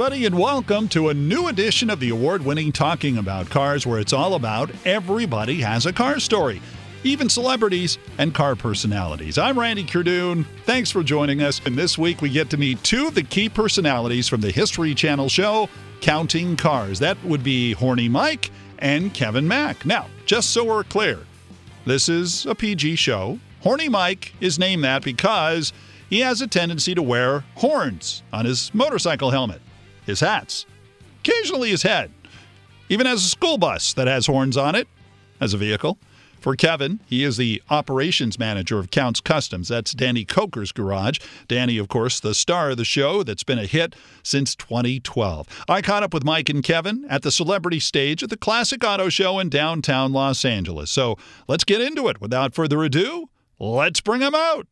everybody, and welcome to a new edition of the award winning Talking About Cars, where it's all about everybody has a car story, even celebrities and car personalities. I'm Randy Cardoon. Thanks for joining us. And this week we get to meet two of the key personalities from the History Channel show, Counting Cars. That would be Horny Mike and Kevin Mack. Now, just so we're clear, this is a PG show. Horny Mike is named that because he has a tendency to wear horns on his motorcycle helmet, his hats, occasionally his head, even has a school bus that has horns on it as a vehicle. For Kevin, he is the operations manager of Counts Customs. That's Danny Koker's garage. Danny, of course, the star of the show that's been a hit since 2012. I caught up with Mike and Kevin at the celebrity stage at the Classic Auto Show in downtown Los Angeles. So let's get into it. Without further ado, let's bring them out.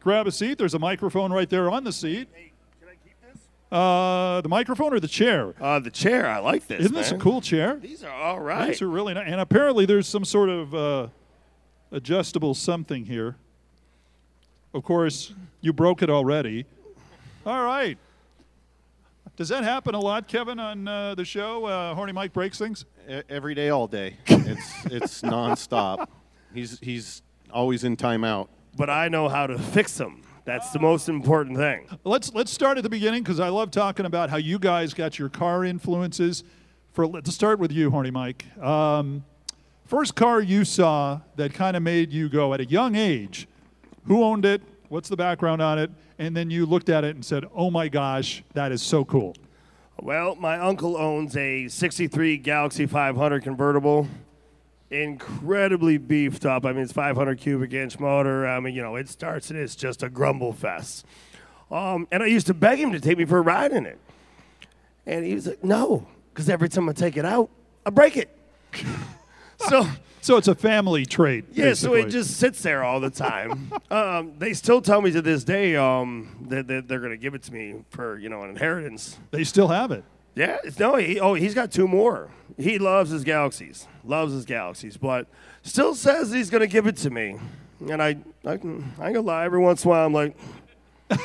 Grab a seat. There's a microphone right there on the seat. Uh, the microphone or the chair? Uh, the chair, I like this. Isn't this a cool chair? These are all right. These are really nice. And apparently there's some sort of uh, adjustable something here. Of course, you broke it already. All right. Does that happen a lot, Kevin, on uh, the show? Uh, Horny Mike breaks things? E- every day, all day. It's it's nonstop. He's he's always in timeout. but I know how to fix them. That's the most important thing. Let's let's start at the beginning because I love talking about how you guys got your car influences. For let's start with you, Horny Mike. Um, first car you saw that kind of made you go at a young age. Who owned it? What's the background on it? And then you looked at it and said, "Oh my gosh, that is so cool." Well, my uncle owns a 63 Galaxie 500 convertible. Incredibly beefed up. I mean, it's 500 cubic inch motor. I mean, you know, it starts and it's just a grumble fest. Um, and I used to beg him to take me for a ride in it. And he was like, no, because every time I take it out, I break it. so. So it's a family trait. Yeah, so it just sits there all the time. um, they still tell me to this day um, that, that they're going to give it to me for you know an inheritance. they still have it. Yeah, no, he, oh, he's got two more. He loves his Galaxies, loves his Galaxies, but still says he's going to give it to me. And I, I, can, I ain't gonna lie. Every once in a while, I'm like,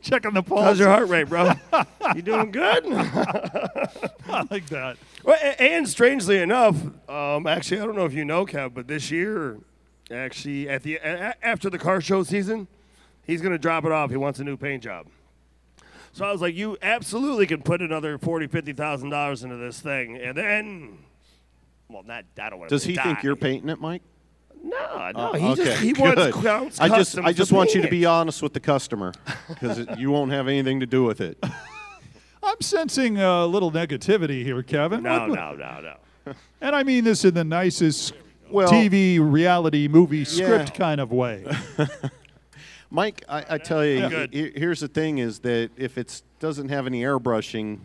Checking the pulse. "How's your heart rate, bro? you doing good?" I like that. Well, and strangely enough, um, actually, I don't know if you know, Kev, but this year, actually, at the after the car show season, he's going to drop it off. He wants a new paint job. So I was like, you absolutely can put another forty, fifty thousand dollars into this thing, and then, well, not I don't want to. Does he think you're painting it, Mike? No, no, Uh, he just okay, he wants good. Counts I just I just want you to be honest with the customer because you won't have anything to do with it. I'm sensing a little negativity here, Kevin. No, What- no, no, no. And I mean this in the nicest Well- TV reality movie script kind of way. Mike, I, I tell you, Good. here's the thing: is that if it doesn't have any airbrushing,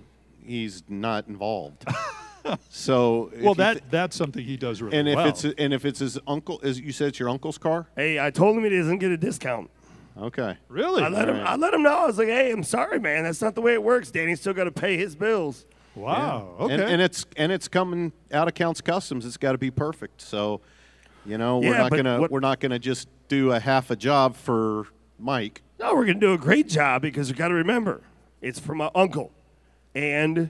he's not involved. so well, that thi- that's something he does really and if well. it's and if it's his uncle, as you said, it's your uncle's car. Hey, I told him he doesn't get a discount. Okay. really I let him. I let him know. I was like, "Hey, I'm sorry, man. That's not the way it works. Danny's still got to pay his bills." wow. Okay. And, and it's and it's coming out of Counts Customs. It's got to be perfect. So, you know, we're Yeah, not gonna what- we're not gonna just do a half a job for Mike. No, we're gonna do a great job because you got to remember, it's for my uncle, and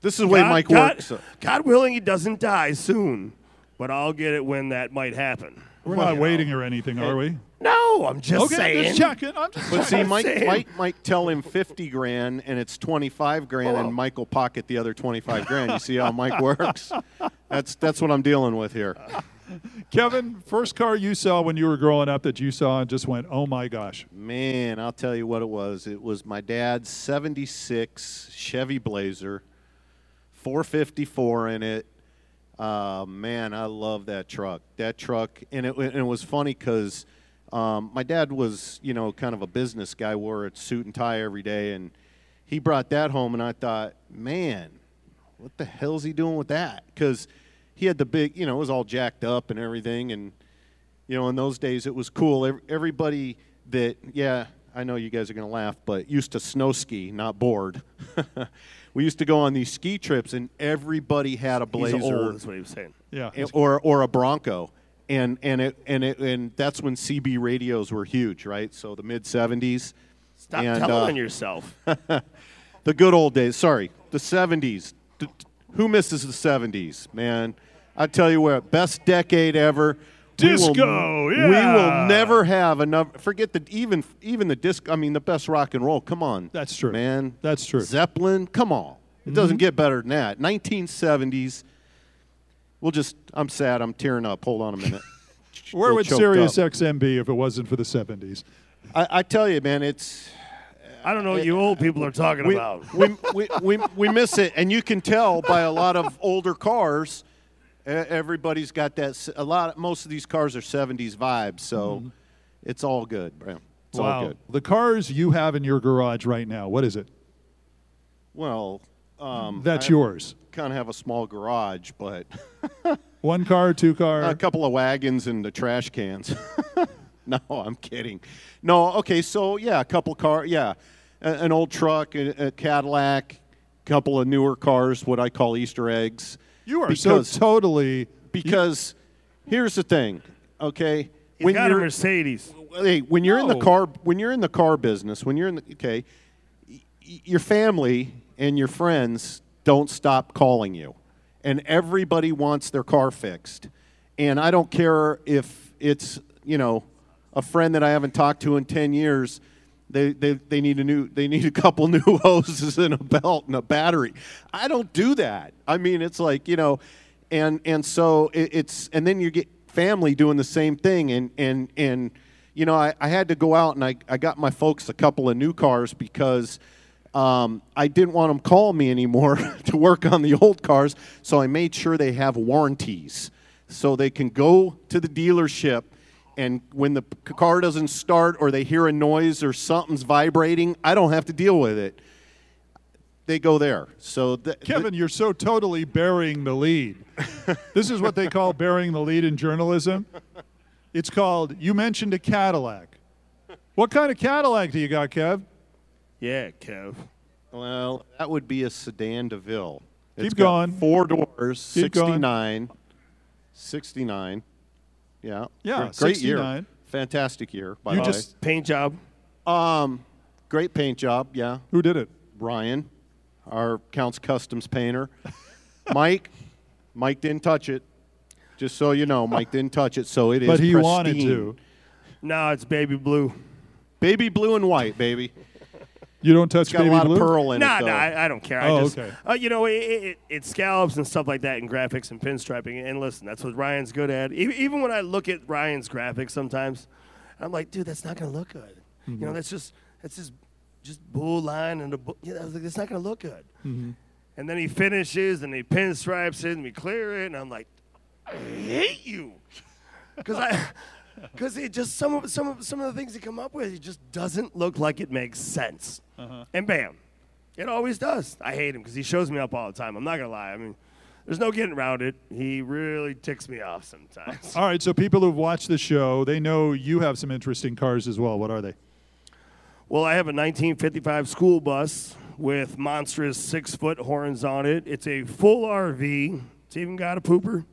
This is the way God, Mike God, works. God willing, he doesn't die soon, but I'll get it when that might happen. We're not waiting or anything, are we? No, I'm just Okay, saying. just checking. I'm just But see, Mike, saying. Mike might tell him fifty grand, and it's twenty five grand, and oh. Mike will pocket the other twenty five grand. You see how Mike works? That's that's what I'm dealing with here. Kevin, first car you saw when you were growing up that you saw and just went, "Oh my gosh." Man, I'll tell you what it was. It was my dad's '76 Chevy Blazer, 454 in it. Uh, man, I love that truck. That truck, and it, and it was funny because um, my dad was, you know, kind of a business guy, wore a suit and tie every day, and he brought that home, and I thought, man, what the hell's he doing with that? Because he had the big, you know, it was all jacked up and everything, and you know, in those days it was cool. Everybody that, yeah, I know you guys are going to laugh, but used to snow ski, not board. we used to go on these ski trips, and everybody had a He's blazer old, is what he was saying. Yeah. or or a Bronco. And and it and it and that's when CB radios were huge, right? So the mid '70s. Stop and, telling uh, yourself. The good old days. Sorry, the 70s. Who misses the 70s, man? I tell you what, best decade ever. We will- Disco, We will never have enough. Forget the even even the disc. I mean, the best rock and roll. Come on, That's true. man. That's true. Zeppelin. Come on, it mm-hmm. doesn't get better than that. 1970s. We'll just. I'm sad. I'm tearing up. Hold on a minute. Where Little would Sirius up. XM be if it wasn't for the 70s? I, I tell you, man, it's I don't know what you old people are talking we, about. we, we, we, we miss it, and you can tell by a lot of older cars. Everybody's got that. A lot. Most of these cars are '70s vibes, so it's all good, bro. It's all good. The cars you have in your garage right now, what is it? Well, um, That's I yours. Kind of have a small garage, but One car, two car. a couple of wagons and the trash cans. no, I'm kidding. No, okay, so yeah, a couple car, yeah, a, an old truck, a, a Cadillac, a couple of newer cars, what I call Easter eggs. you are because, so totally. because here's the thing, okay, He's got a Mercedes. hey, when you're in the car when you're in the car business, when you're in the okay, your family and your friends don't stop calling you. And everybody wants their car fixed. And I don't care if it's, you know, a friend that I haven't talked to in 10 years. They, they, they need a new they need a couple new hoses and a belt and a battery. I don't do that. I mean, it's like you know, and and so it, it's and then you get family doing the same thing and and and you know I, I had to go out and I, I got my folks a couple of new cars because um, I didn't want them calling me anymore to work on the old cars so I made sure they have warranties so they can go to the dealership and when the car doesn't start or they hear a noise or something's vibrating I don't have to deal with it they go there so th- Kevin, you're so totally burying the lead. this is what they call burying the lead in journalism. It's called, you mentioned a Cadillac. What kind of Cadillac do you got, Kev? Yeah, Kev. Well, that would be a sedan DeVille. Keep It's got going. Four doors, Keep going. 69. 69. Yeah. Yeah, Great, great year. Fantastic year, by You the just- Paint job. Um, great paint job, yeah. Who did it? Ryan, our Counts Customs painter. Mike, Mike didn't touch it. Just so you know, Mike didn't touch it, so it is But he wanted to. No, it's baby blue. Baby blue and white, baby. You don't touch It's got baby a lot blue? of pearl in Nah, it, though. nah, I, I don't care. Oh, I just, okay. uh, you know, it, it, it scallops and stuff like that and graphics and pinstriping. And listen, that's what Ryan's good at. E- Even when I look at Ryan's graphics sometimes, I'm like, dude, that's not going to look good. You Mm-hmm. know, that's just, that's just, just bull line and a bull. You know, I was like, that's not going to look good. Mm-hmm. And then he finishes and he pinstripes it and we clear it. And I'm like, I hate you. Because I. Because it just some of some of some of the things he come up with, it just doesn't look like it makes sense. Uh-huh. And bam, it always does. I hate him because he shows me up all the time. I'm not gonna lie. I mean, there's no getting around it. He really ticks me off sometimes. All right, so people who've watched the show, they know you have some interesting cars as well. What are they? well, I have a 1955 school bus with monstrous six foot horns on it. It's a full RV. It's even got a pooper.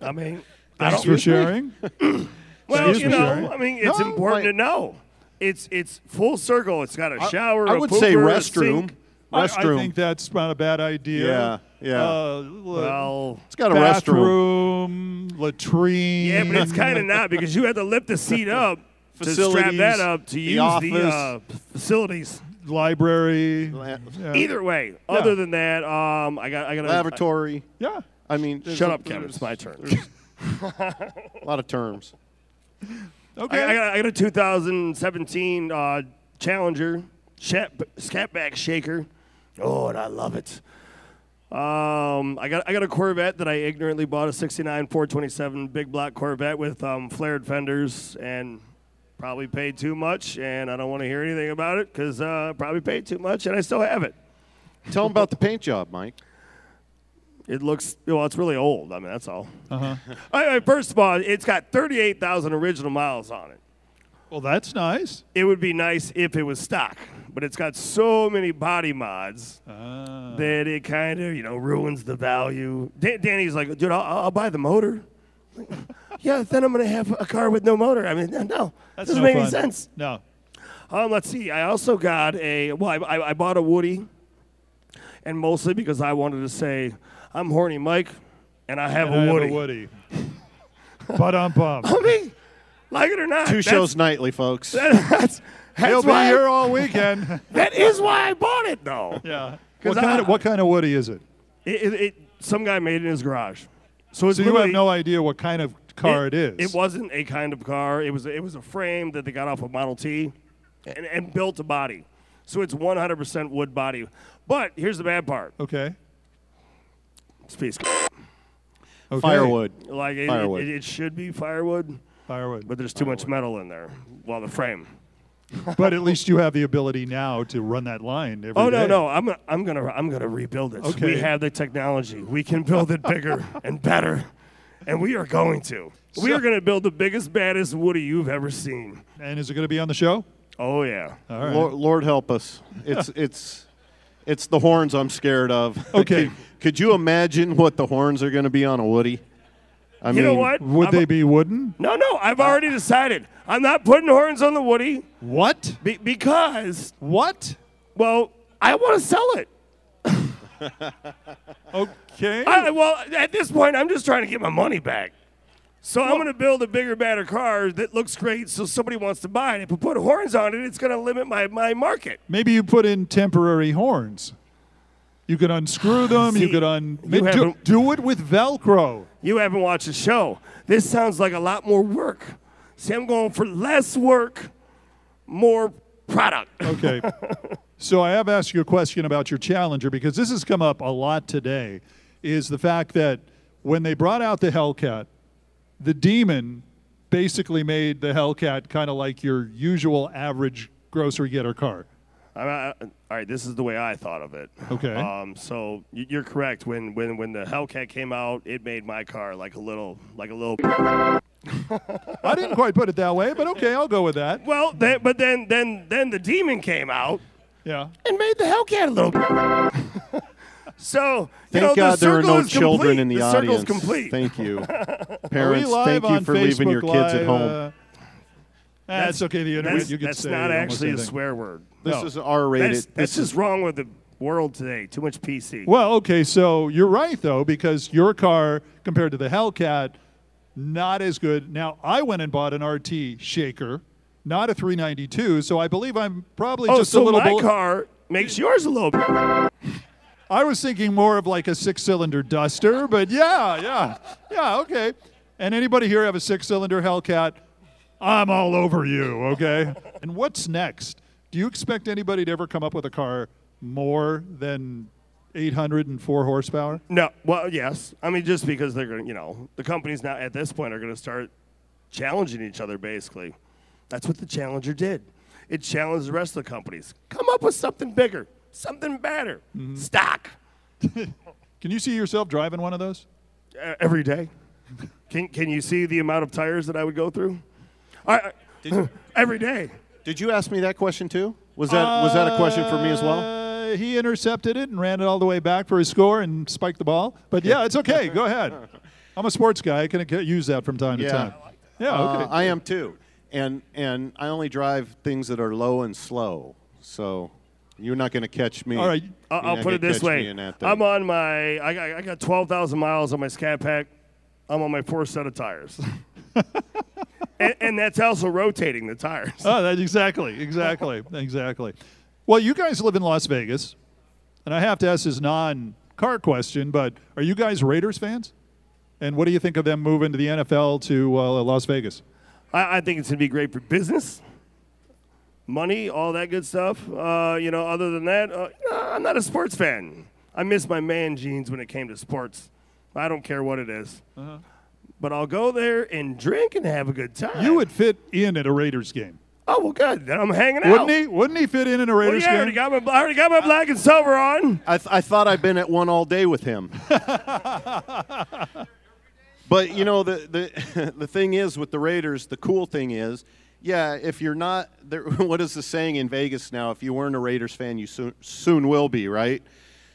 I mean, Thanks for sharing. Well, Excuse you me, know, Sherry. I mean, it's No, important like- to know. It's it's full circle. It's got a shower. I would say pooper, a restroom. sink. I, I think that's not a bad idea. Yeah, yeah. Uh, Well, it's got a restroom. latrine. yeah, but it's kind of not because you had to lift the seat up to strap that up to the use office. the uh, facilities. library. La- Either way, other than that, um, I got I got a Lavatory. Yeah. I mean, Shut up, Kevin. It's my turn. A lot of terms. Okay. I, I, got, I got a 2017 uh, Challenger shat, Scat Pack Shaker. Oh, and I love it. Um, I got I got a Corvette that I ignorantly bought a '69 427 big black Corvette with um, flared fenders and probably paid too much, and I don't want to hear anything about it because uh, probably paid too much, and I still have it. Tell them about the paint job, Mike. It looks well. It's really old. I mean, that's all. Uh-huh. I, I, first of all, it's got 38,000 original miles on it. Well, that's nice. It would be nice if it was stock, but it's got so many body mods Ah. that it kind of you know ruins the value. Dan- Danny's like, dude, I'll, I'll buy the motor. yeah, then I'm gonna have a car with no motor. I mean, no, That's doesn't no make any sense. No. Um, let's see. I also got a well. I, I, I bought a Woody and mostly because I wanted to say I'm horny Mike, and I have And a I have Woody. a Woody. but I'm bummed. I mean, like it or not, Two that's- shows nightly, folks. That's, that's He'll be why here all weekend. that is why I bought it though. yeah. 'Cause What kind, I- of, what kind of Woody is it? It, it, it, some guy made it in his garage. So it's So you have literally- no idea what kind of car it is. It wasn't a kind of car. It was it was a frame that they got off of Model T, and, and built a body. So it's 100% wood body. But here's the bad part. Okay. It's piece of okay. Firewood. like it, Firewood. It, it should be firewood, Firewood. but there's too much metal in there. Well, the frame. But at least you have the ability now to run that line every Oh no day. no! I'm gonna, I'm gonna I'm gonna rebuild it. Okay. We have the technology. We can build it bigger and better, and we are going to. we are gonna build the biggest, baddest Woody you've ever seen. And is it going to be on the show? Oh yeah. All right. Lord, Lord help us. It's it's it's the horns I'm scared of. Okay. could, could you imagine what the horns are going to be on a Woody? I You mean, know what? Would I'm- they be wooden? No, no. I've already decided. I'm not putting horns on the Woody What? be- because, What? well, I want to sell it. Okay. I, well, at this point, I'm just trying to get my money back. So I'm going to build a bigger, better car that looks great, so somebody wants to buy it. If I put horns on it, it's going to limit my, my market. Maybe you put in temporary horns. You could unscrew them. you could un. you do, do it with Velcro. You haven't watched the show. This sounds like a lot more work. See, I'm going for less work, more product. Okay. so I have asked you a question about your Challenger because this has come up a lot today. Is the fact that when they brought out the Hellcat, the Demon basically made the Hellcat kind of like your usual average grocery getter car. I, all right, this is the way I thought of it. Okay. Um, so you're correct. When when when the Hellcat came out, it made my car like a little like a little. I didn't quite put it that way, but okay, I'll go with that. Well, but then then then the Demon came out Yeah. and made the Hellcat a little. so you Thank know, God the there are no children complete. in the, the audience. circle's complete. Thank you, parents. Thank you for Facebook leaving your kids at home. uh, that's, okay. The internet, That's, you can that's say not almost actually a swear word. this no. is R-rated. That's, that's this is just wrong with the world today. Too much PC. Well, okay, so you're right though because your car compared to the Hellcat, not as good. Now I went and bought an RT shaker, not a 392, so I believe I'm probably oh, just so a little Oh, so my bit. car makes yours a little. I was thinking more of like a six-cylinder Duster, but yeah, yeah, yeah, okay. And anybody here have a six-cylinder Hellcat? I'm all over you, okay? and what's next? Do you expect anybody to ever come up with a car more than 804 horsepower? No, well, yes. I mean, just because they're going to, you know, the companies now at this point are going to start challenging each other, basically. That's what the Challenger did. It challenged the rest of the companies. Come up with something bigger, something better. Mm-hmm. Stock Can you see yourself driving one of those? uh, every day. Can, can you see the amount of tires that I would go through? I, every day. Did you ask me that question too? Was that was that a question for me as well? Uh, he intercepted it and ran it all the way back for his score and spiked the ball. But yeah, it's okay. Go ahead. I'm a sports guy. I can use that from time to Yeah. time. Yeah, Uh, okay. I am too, and and I only drive things that are low and slow. So you're not going to catch me. all right. I'll, I'll put it this way. in that thing. I'm on my, I got, I got 12,000 miles on my Scat Pack. I'm on my fourth set of tires. and, and that's also rotating the tires. Oh, that's exactly, exactly, exactly. Well, you guys live in Las Vegas, and I have to ask this non-car question, but are you guys Raiders fans? And what do you think of them moving to the NFL to uh, Las Vegas? I, I think it's going to be great for business, money, all that good stuff. Uh, you know, other than that, uh, nah, I'm not a sports fan. I miss my man jeans when it came to sports. I don't care what it is. But I'll go there and drink and have a good time. You would fit in at a Raiders game, Oh well, good. Then I'm hanging out. wouldn't he? Wouldn't he fit in in a Well, Raiders yeah, I already game? got my I already got my black and silver on. I, th- I thought I'd been at one all day with him. but you know the the the thing is with the Raiders, the cool thing is, yeah, if you're not, there, what is the saying in Vegas now? If you weren't a Raiders fan, you soon soon will be, right?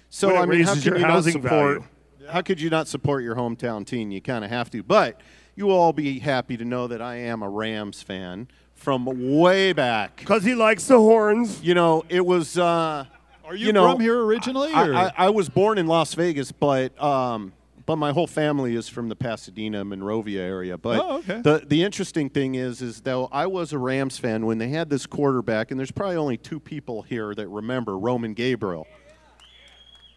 So I mean, how raises could your you not housing support? value. How could you not support your hometown team? You kind of have to. But you will all be happy to know that I am a Rams fan from way back. Because he likes the horns. You know, it was. Uh, Are Are you, you know, from here originally? I, or? I, I was born in Las Vegas, but um, but my whole family is from the Pasadena, Monrovia area. But Oh, okay. the the interesting thing is, is though I was a Rams fan when they had this quarterback, and there's probably only two people here that remember Roman Gabriel.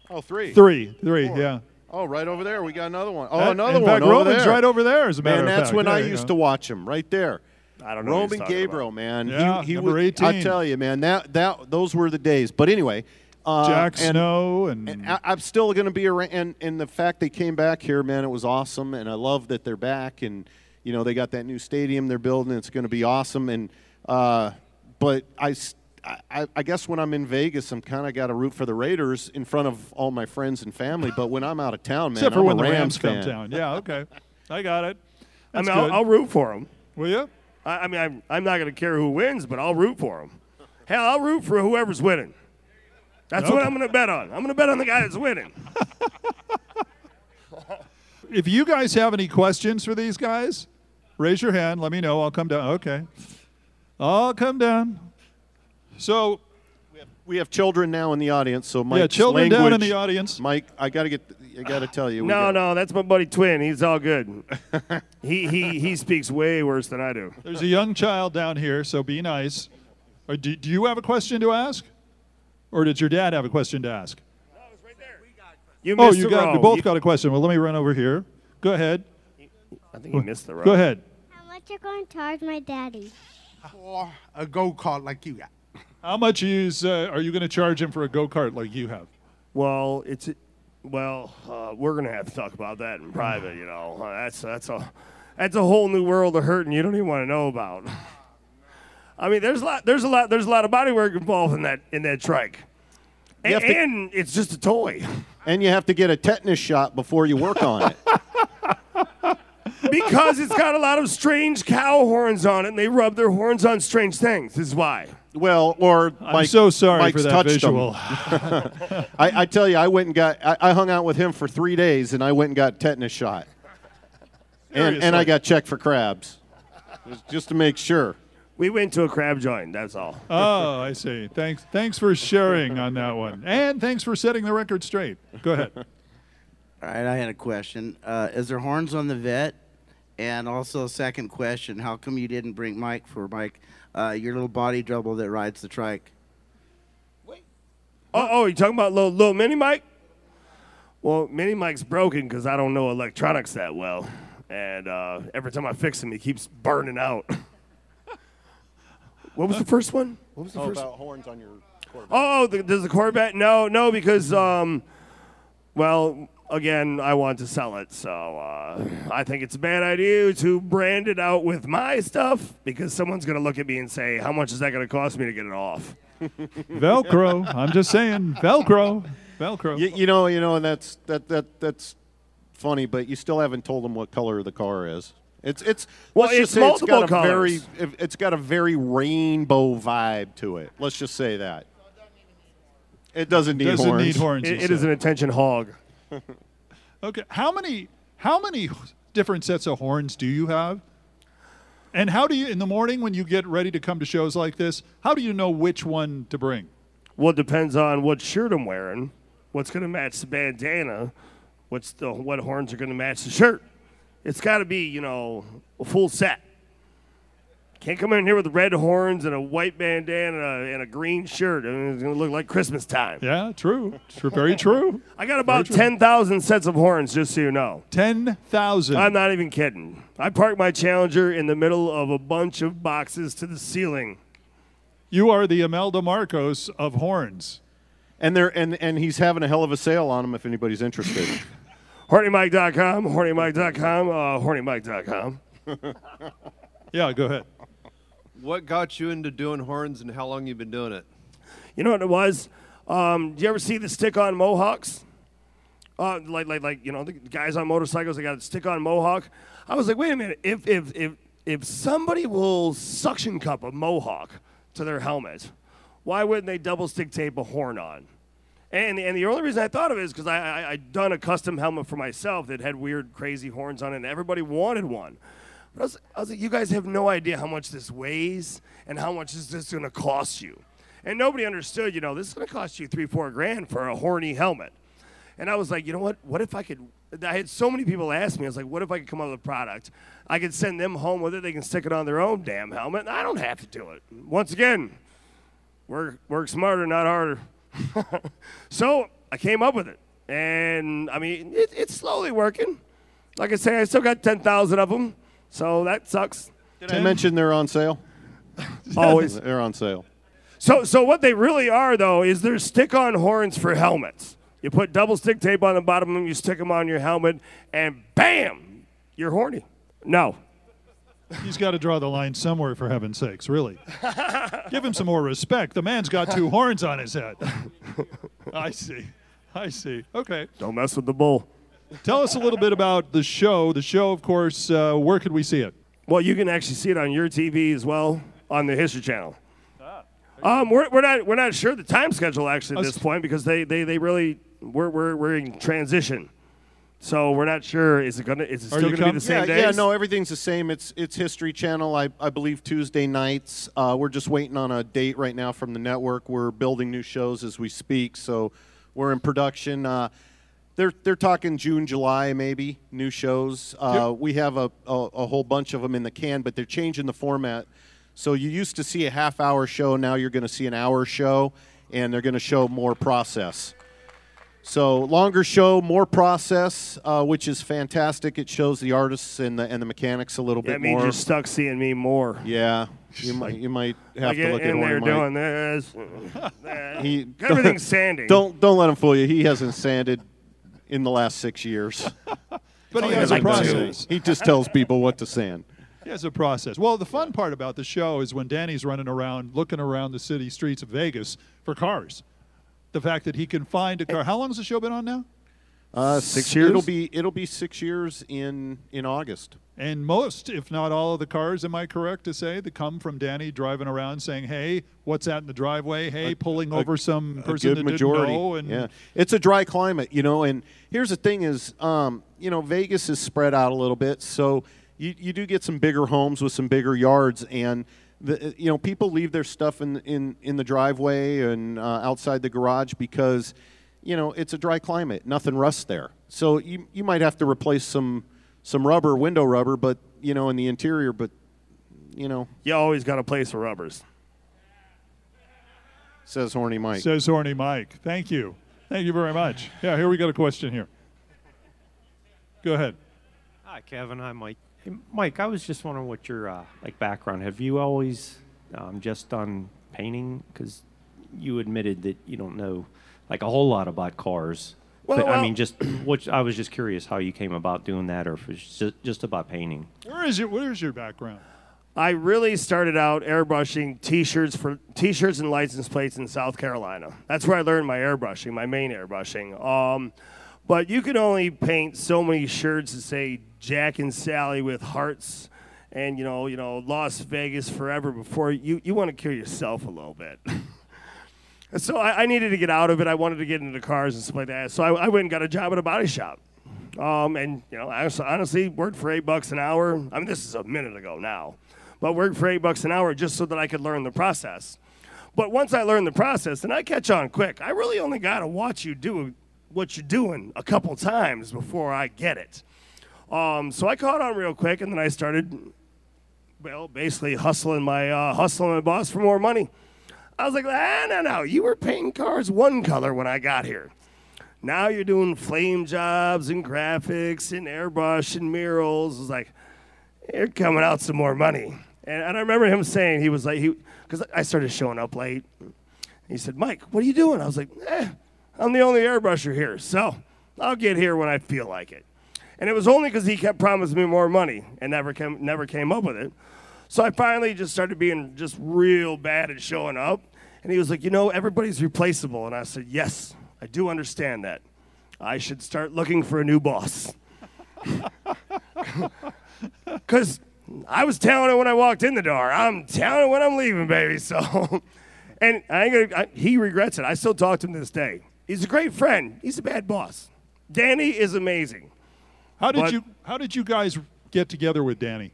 Oh, three. three, three, Four. yeah. Oh, right over there, we got another one. Oh, Uh, another in one fact, over Roman's there. right over there. As a matter Man, of that's fact. when I used go. to watch him right there. I don't know. Roman Gabriel, about. man. Yeah, he, he number would, 18. I tell you, man, that that those were the days. But anyway, uh, Jack and- Snow and, and I, I'm still going to be around. And, and the fact they came back here, man, it was awesome. And I love that they're back. And you know, they got that new stadium they're building. It's going to be awesome. And uh, but I guess when I'm in Vegas, I'm kind of got to root for the Raiders in front of all my friends and family. But when I'm out of town, man, except for I'm when a the Rams Rams come fan. down. Yeah, okay, I got it. I mean, I'll. I'll root for them. Will you? I, I mean, I'm, I'm not going to care who wins, but I'll root for them. Hell, I'll root for whoever's winning. That's what I'm going to bet on. I'm going to bet on the guy that's winning. If you guys have any questions for these guys, raise your hand. Let me know. I'll come down. Okay, I'll come down. So We have children now in the audience, so Mike's yeah, children language, down in the audience. Mike, I got to get, I got to tell you, No, got- no, that's my buddy Twin. He's all good. he, he, he speaks way worse than I do. There's a young child down here, so be nice. Or do, do you have a question to ask, or did your dad have a question to ask? You Oh, missed you the got row. you both You- got a question. Well, let me run over here. Go ahead. I think you missed the row. Go ahead. How much are you going to charge my daddy? or a go kart like you got. How much is uh, are you going to charge him for a go kart like you have? Well, it's well, uh, we're gonna have to talk about that in private. You know, that's that's a that's a whole new world of hurting you don't even want to know about. I mean, there's a lot, there's a lot, there's a lot of bodywork involved in that in that trike, and, to- and it's just a toy and you have to get a tetanus shot before you work on it. because it's got a lot of strange cow horns on it, and they rub their horns on strange things. Is why. Well, or I'm so sorry Mike's for that touched visual. I, I tell you, I went and got. I, I hung out with him for three days, and I went and got tetanus shot, and and I got checked for crabs, just- just to make sure. We went to a crab joint. That's all. Oh, I see. Thanks. Thanks for sharing on that one, and thanks for setting the record straight. Go ahead. All right, I had a question. Uh, is there horns on the vet? And also, a second question: How come you didn't bring Mike for Mike, uh, your little body double that rides the trike? Wait. Oh, oh, you talking about little, little mini Mike? Well, mini Mike's broken because I don't know electronics that well, and uh, every time I fix him, he keeps burning out. what was the first one? What was the Oh, first? about horns on your. Oh, the, does the Corvette? No, no, because um, well, again, I want to sell it, so uh, I think it's a bad idea to brand it out with my stuff because someone's gonna look at me and say, "How much is that gonna cost me to get it off?" Velcro. I'm just saying, Velcro. Velcro. You, you know, you know, and that's that that that's funny, but you still haven't told them what color the car is. It's it's Well, let's it's just say it's got multiple a very colors. it's got a very rainbow vibe to it. Let's just say that. It doesn't need Doesn't horns. need horns. It, it is an attention hog. Okay. How many how many different sets of horns do you have? And how do you in the morning when you get ready to come to shows like this, how do you know which one to bring? Well, it depends on what shirt I'm wearing, what's going to match the bandana, what's the what horns are going to match the shirt. It's got to be, you know, a full set. Can't come in here with red horns and a white bandana and a green shirt. I mean, it's going to look like Christmas time. Yeah, true. True very true. I got about 10,000 sets of horns, just so you know. Ten thousand. I'm not even kidding. I parked my Challenger in the middle of a bunch of boxes to the ceiling. You are the Imelda Marcos of horns. And they're and and he's having a hell of a sale on them if anybody's interested. HornyMike.com, HornyMike.com, uh, HornyMike.com. Yeah, go ahead. What got you into doing horns and how long you been doing it? You know what it was? Um, do you ever see the stick-on mohawks? Uh, like, like, like, you know, the guys on motorcycles, they got a stick-on mohawk. I was like, wait a minute. If, if, if, if somebody will suction cup a mohawk to their helmet, why wouldn't they double stick tape a horn on? And, and the only reason I thought of it is because I, I, I'd done a custom helmet for myself that had weird, crazy horns on it, and everybody wanted one. But I was, I was like, you guys have no idea how much this weighs and how much is this going to cost you. And nobody understood, you know, this is going to cost you three, four grand for a horny helmet. And I was like, you know what? What if I could? I had so many people ask me. I was like, what if I could come up with a product? I could send them home with it. They can stick it on their own damn helmet. And I don't have to do it. Once again, work work smarter, not harder. so I came up with it, and I mean, it, it's slowly working. Like I say, I still got ten thousand of them, so that sucks. Did I mention they're on sale? Always. They're on sale. So, so what they really are, though, is they're stick-on horns for helmets. You put double stick tape on the bottom of them, you stick them on your helmet, and bam, you're horny. No, He's got to draw the line somewhere, for heaven's sakes, really. Give him some more respect. The man's got two horns on his head. I see. I see. Okay. don't mess with the bull. Tell us a little bit about the show. The show, of course, uh, where could we see it? Well, you can actually see it on your TV as well on the History Channel. Um, we're, we're not we're not sure the time schedule actually at this point because they, they, they really we're, we're, we're in transition, so we're not sure is it gonna is it Are still gonna com- be the same yeah, days? yeah, no, everything's the same. It's it's History Channel. I, I believe Tuesday nights. Uh, we're just waiting on a date right now from the network. We're building new shows as we speak, so we're in production. Uh, they're they're talking June, July, maybe new shows. Uh, We have a, a a whole bunch of them in the can, but they're changing the format. So you used to see a half hour show. Now you're going to see an hour show, and they're going to show more process. So longer show, more process, uh, which is fantastic. It shows the artists and the and the mechanics a little Yeah, bit me more. just stuck seeing me more. yeah, you might you might have Like to look at in there Horny Mike. doing this. He Everything's sanding. Don't don't let him fool you. He hasn't sanded in the last six years. But he has a process. he just tells people what to sand. He has a process. Well, the fun part about the show is when Danny's running around, looking around the city streets of Vegas for cars. The fact that he can find a car. How long has the show been on now? Uh, Six It'll years? be it'll be six years in in August. And most, if not all, of the cars, am I correct to say, that come from Danny driving around saying, "Hey, what's that in the driveway? Hey, pulling over some person a that majority. didn't know." And yeah, it's a dry climate, you know. And here's the thing: is um, you know Vegas is spread out a little bit, so you, you do get some bigger homes with some bigger yards, and the, you know people leave their stuff in in in the driveway and uh, outside the garage because you know it's a dry climate, nothing rusts there. So you you might have to replace some some rubber, window rubber, but you know in the interior, but you know You always got a place for rubbers. says horny Mike. says Horny Mike. Thank you. Thank you very much. Yeah, here we got a question here. Go ahead. Hi, Kevin. Hi, Mike. Hey, Mike, I was just wondering what your uh, like background. Have you always um, just done painting? Because you admitted that you don't know like a whole lot about cars. Well, but I mean, just what I was just curious how you came about doing that, or if it's just, just about painting. Where is it? Where is your background? I really started out airbrushing T-shirts for T-shirts and license plates in South Carolina. That's where I learned my airbrushing, my main airbrushing. Um, but you can only paint so many shirts that say Jack and Sally with hearts, and you know, you know, Las Vegas forever before you you want to kill yourself a little bit. So I, I needed to get out of it. I wanted to get into the cars and stuff like that. So I, I went and got a job at a body shop. Um, and you know, I honestly worked for eight bucks an hour. I mean, this is a minute ago now, but worked for eight bucks an hour just so that I could learn the process. But once I learned the process, and I catch on quick, I really only got to watch you do what you're doing a couple times before I get it. Um, so I caught on real quick, and then I started, well, basically hustling my uh, hustling my boss for more money. I was like, ah, no, no, you were painting cars one color when I got here. Now you're doing flame jobs and graphics and airbrush and murals. It's like, you're coming out some more money. And, and I remember him saying, he was like, he, because I started showing up late. He said, Mike, what are you doing? I was like, eh, I'm the only airbrusher here, so I'll get here when I feel like it. And it was only because he kept promising me more money and never came, never came up with it. So I finally just started being just real bad at showing up. And he was like, you know, everybody's replaceable. And I said, yes, I do understand that. I should start looking for a new boss. Because I was talented when I walked in the door. I'm talented when I'm leaving, baby. So, and I I, he regrets it. I still talk to him to this day. He's a great friend. He's a bad boss. Danny is amazing. How did But- you How did you guys get together with Danny?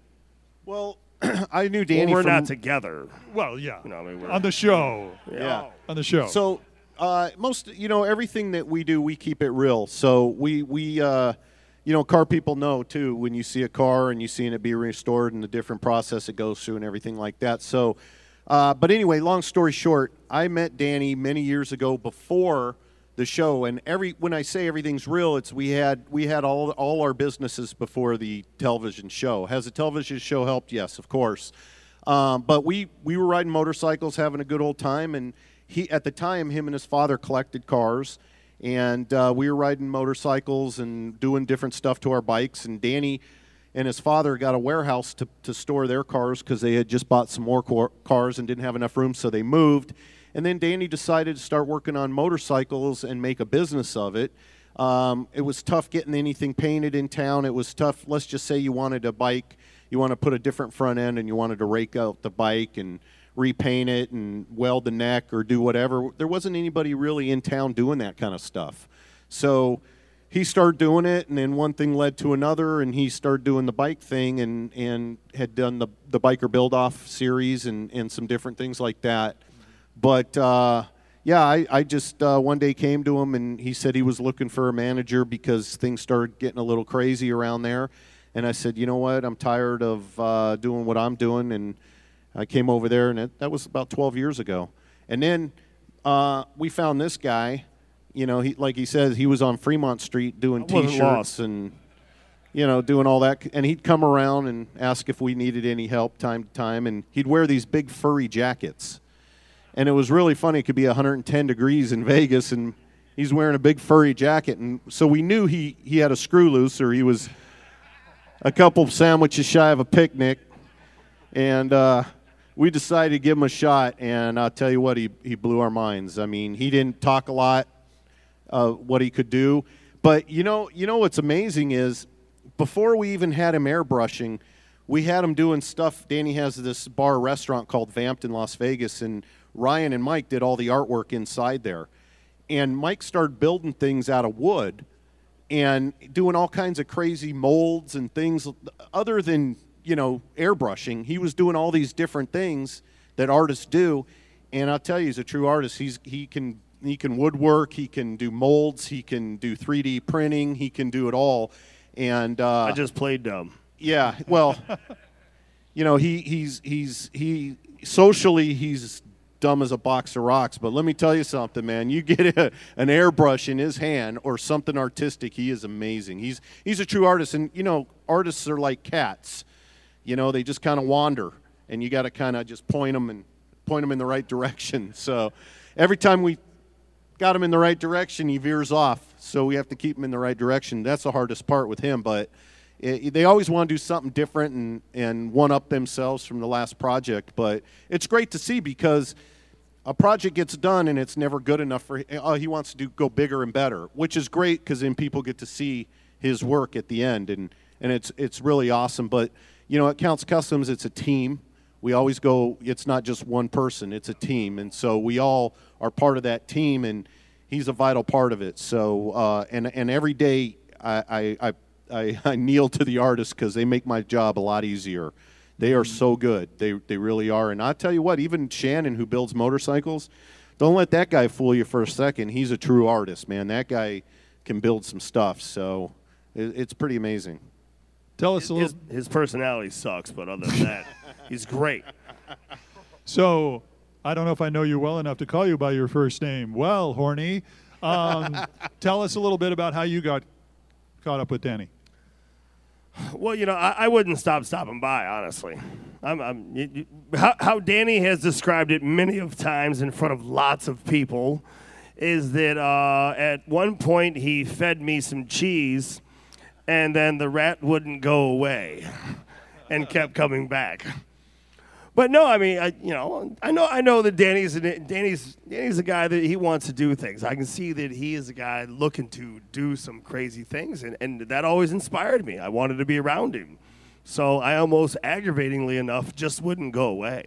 Well, I knew Well, Danny. we're from, not together. Well, yeah. You know, I mean, we're, On the show. Yeah. On the show. So uh, most, you know, everything that we do, we keep it real. So we we uh, you know, car people know too when you see a car and you seeing it be restored and the different process it goes through and everything like that. So, uh, but anyway, long story short, I met Danny many years ago before the show, and every when I say everything's real, it's we had we had all all our businesses before the television show. Has the television show helped? Yes, of course. Um, but we we were riding motorcycles, having a good old time, and he at the time him and his father collected cars and uh, we were riding motorcycles and doing different stuff to our bikes. And Danny and his father got a warehouse to, to store their cars because they had just bought some more cars and didn't have enough room, so they moved. And then Danny decided to start working on motorcycles and make a business of it. Um, it was tough getting anything painted in town. It was tough. Let's just say you wanted a bike, you want to put a different front end, and you wanted to rake out the bike and repaint it and weld the neck or do whatever. There wasn't anybody really in town doing that kind of stuff. So he started doing it, and then one thing led to another, and he started doing the bike thing and, and had done the, the Biker Build Off series and, and some different things like that. But uh, yeah, I, I just uh, one day came to him, and he said he was looking for a manager because things started getting a little crazy around there. And I said, you know what, I'm tired of uh, doing what I'm doing, and I came over there, and it, that was about 12 years ago. And then uh, we found this guy. You know, he like he says, he was on Fremont Street doing I wasn't T-shirts lost. and you know doing all that. And he'd come around and ask if we needed any help time to time. And he'd wear these big furry jackets, and it was really funny. It could be 110 degrees in Vegas, and he's wearing a big furry jacket. And so we knew he he had a screw loose, or he was a couple sandwiches shy of a picnic and uh, we decided to give him a shot. And I'll tell you what, he, he blew our minds. I mean, he didn't talk a lot uh, what he could do, but you know, you know what's amazing is before we even had him airbrushing, we had him doing stuff. Danny has this bar restaurant called Vamped in Las Vegas, and Ryan and Mike did all the artwork inside there. And Mike started building things out of wood and doing all kinds of crazy molds and things other than you know airbrushing he was doing all these different things that artists do and i'll tell you he's a true artist he's he can he can woodwork he can do molds he can do 3d printing he can do it all and uh, I just played dumb. yeah, well, you know, he he's he's he socially he's dumb as a box of rocks. But let me tell you something, man. You get a, an airbrush in his hand or something artistic, he is amazing. He's he's a true artist, and you know, artists are like cats. You know, they just kind of wander, and you got to kind of just point them and point them in the right direction. So every time we got him in the right direction, he veers off. So we have to keep him in the right direction. That's the hardest part with him. But they always want to do something different and, and one up themselves from the last project. But it's great to see because a project gets done and it's never good enough for oh he wants to do go bigger and better, which is great because then people get to see his work at the end and and it's it's really awesome. But you know at Counts Customs it's a team. We always go. It's not just one person; it's a team, and so we all are part of that team, and he's a vital part of it. So uh, and and every day I I, I, I, I kneel to the artists because they make my job a lot easier. They are so good. They they really are. And I'll tell you what, even Shannon who builds motorcycles, don't let that guy fool you for a second. He's a true artist, man. That guy can build some stuff. So it, it's pretty amazing. Tell us a little. His, his personality sucks, but other than that, he's great. So, I don't know if I know you well enough to call you by your first name. Well, Horny, um, tell us a little bit about how you got caught up with Danny. Well, you know, I, I wouldn't stop stopping by, honestly. I'm, I'm, you, you, how, how Danny has described it many of times in front of lots of people is that uh, at one point he fed me some cheese, and then the rat wouldn't go away, and kept coming back. But no, I mean, I, you know, I know, I know that Danny's an, Danny's Danny's a guy that he wants to do things. I can see that he is a guy looking to do some crazy things, and, and that always inspired me. I wanted to be around him, so I almost aggravatingly enough just wouldn't go away.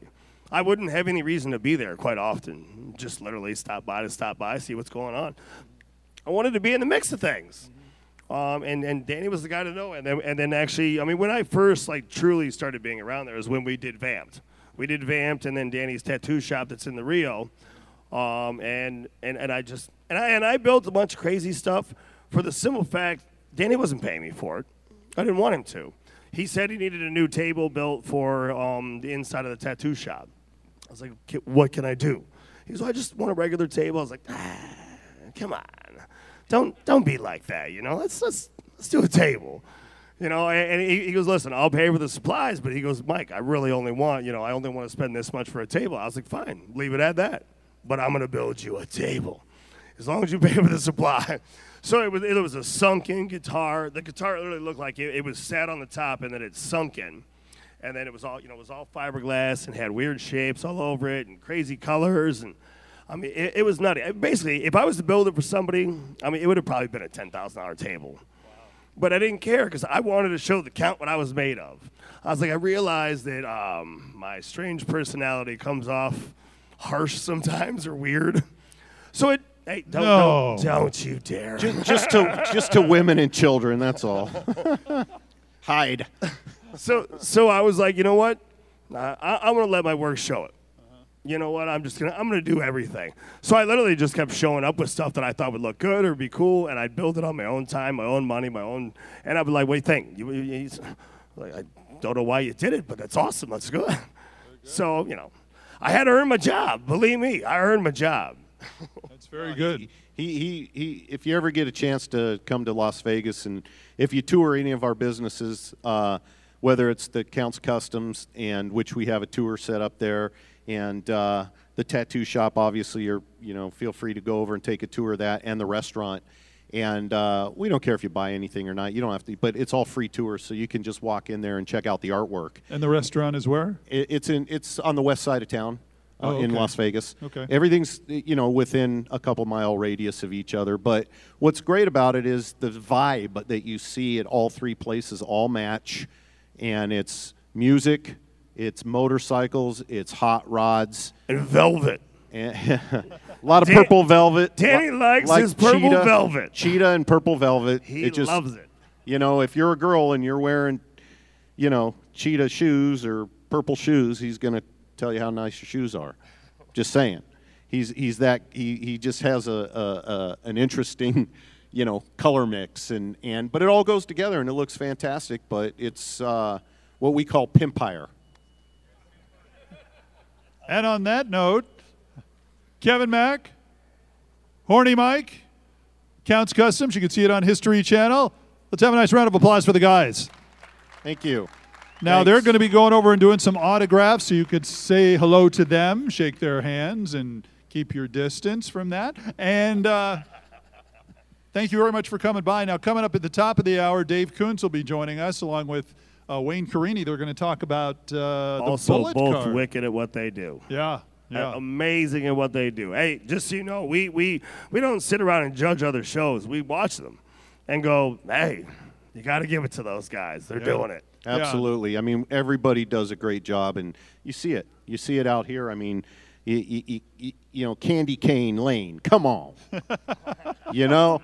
I wouldn't have any reason to be there quite often. Just literally stop by to stop by, see what's going on. I wanted to be in the mix of things. Um, and, and Danny was the guy to know. And then, and then actually, I mean, when I first like truly started being around there was when we did Vamped. We did Vamped and then Danny's tattoo shop that's in the Rio. Um, and, and, and I just, and I, and I built a bunch of crazy stuff for the simple fact Danny wasn't paying me for it. I didn't want him to. He said he needed a new table built for um, the inside of the tattoo shop. I was like, what can I do? He goes, I just want a regular table. I was like, ah, come on, don't don't be like that. You know, let's let's let's do a table. You know, and, he, he goes, listen, I'll pay for the supplies, but he goes, Mike, I really only want, you know, I only want to spend this much for a table. I was like, fine, leave it at that. But I'm gonna build you a table, as long as you pay for the supply. So it was it was a sunken guitar. The guitar literally looked like it, it was sat on the top and then it sunk in and then it was all you know it was all fiberglass and had weird shapes all over it and crazy colors and I mean it, it was nutty. Basically, if I was to build it for somebody, I mean it would have probably been a ten thousand dollar table. But I didn't care because I wanted to show the count what I was made of. I was like, I realized that um, my strange personality comes off harsh sometimes or weird. So it, hey, don't, No. don't, don't you dare. Ju- just to just to women and children. That's all. Hide. so so I was like, you know what? I, I, I'm gonna let my work show it. You know what? I'm just gonna I'm gonna do everything. So I literally just kept showing up with stuff that I thought would look good or be cool, and I'd build it on my own time, my own money, my own. And I'd be like, "What do you think?" You, you, you- like, I don't know why you did it, but that's awesome. That's good. So you know, I had to earn my job. Believe me, I earned my job. That's very good. He, he, he, if you ever get a chance to come to Las Vegas and if you tour any of our businesses, uh, whether it's the Count's Kustoms and which we have a tour set up there, and uh, the tattoo shop, obviously, you're, you know, feel free to go over and take a tour of that and the restaurant. And uh, we don't care if you buy anything or not. You don't have to, but it's all free tours, so you can just walk in there and check out the artwork. And the restaurant is where? It, it's in, it's on the west side of town. Uh, Oh, in. Las Vegas. Okay. Everything's you know within a couple mile radius of each other. But what's great about it is the vibe that you see at all three places all match, and it's music, it's motorcycles, it's hot rods, And velvet. and a lot of Dan- purple velvet. Danny li- likes like his purple cheetah- velvet. Cheetah and purple velvet. He it just, loves it. You know, if you're a girl and you're wearing, you know, cheetah shoes or purple shoes, he's gonna tell you how nice your shoes are. Just saying. He's he's that he, he just has a, a, a an interesting, you know, color mix and, and but it all goes together and it looks fantastic. But it's uh, what we call pimpire. And on that note, Kevin Mack, Horny Mike, Count's Kustoms. You can see it on History Channel. Let's have a nice round of applause for the guys. Thank you. Now Thanks. they're going to be going over and doing some autographs, so you could say hello to them, shake their hands, and keep your distance from that. And uh, thank you very much for coming by. Now, coming up at the top of the hour, Dave Kuntz will be joining us along with uh, Wayne Carini. They're going to talk about uh, the Also, bullet both card. wicked at what they do. Yeah, yeah. Uh, amazing at what they do. Hey, just so you know, we we we don't sit around and judge other shows. We watch them and go, hey, you got to give it to those guys. They're doing it. Absolutely. I mean, everybody does a great job, and you see it. You see it out here. I mean, you, you, you, you know, Candy Cane Lane. Come on. you know,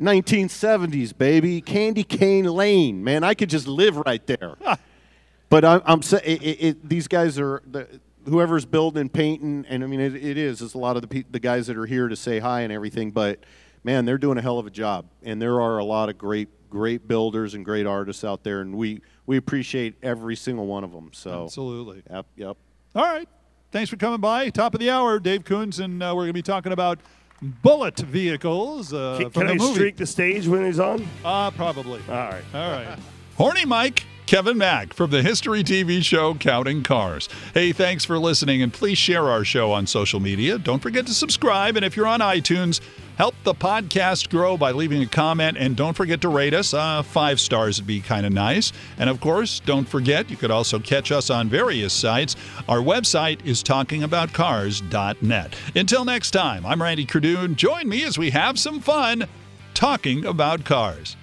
1970s, baby. Candy Cane Lane. Man, I could just live right there. but I'm, I'm it, it, these guys are the, whoever's building and painting, and I mean, it, it is. It's a lot of the pe- the guys that are here to say hi and everything, but man, they're doing a hell of a job, and there are a lot of great great builders and great artists out there, and we we appreciate every single one of them. So Absolutely. Yep, yep. All right. Thanks for coming by. Top of the hour, Dave Coons, and uh, we're going to be talking about bullet vehicles uh, Can, can I streak the stage when he's on? Uh, probably. All right. All right. Horny Mike, Kevin Mack from the History TV show Counting Cars. Hey, thanks for listening, and please share our show on social media. Don't forget to subscribe, and if you're on iTunes, help the podcast grow by leaving a comment, and don't forget to rate us. Uh, five stars would be kind of nice. And of course, don't forget, you could also catch us on various sites. Our website is talkingaboutcars.net. Until next time, I'm Randy Cardoon. Join me as we have some fun talking about cars.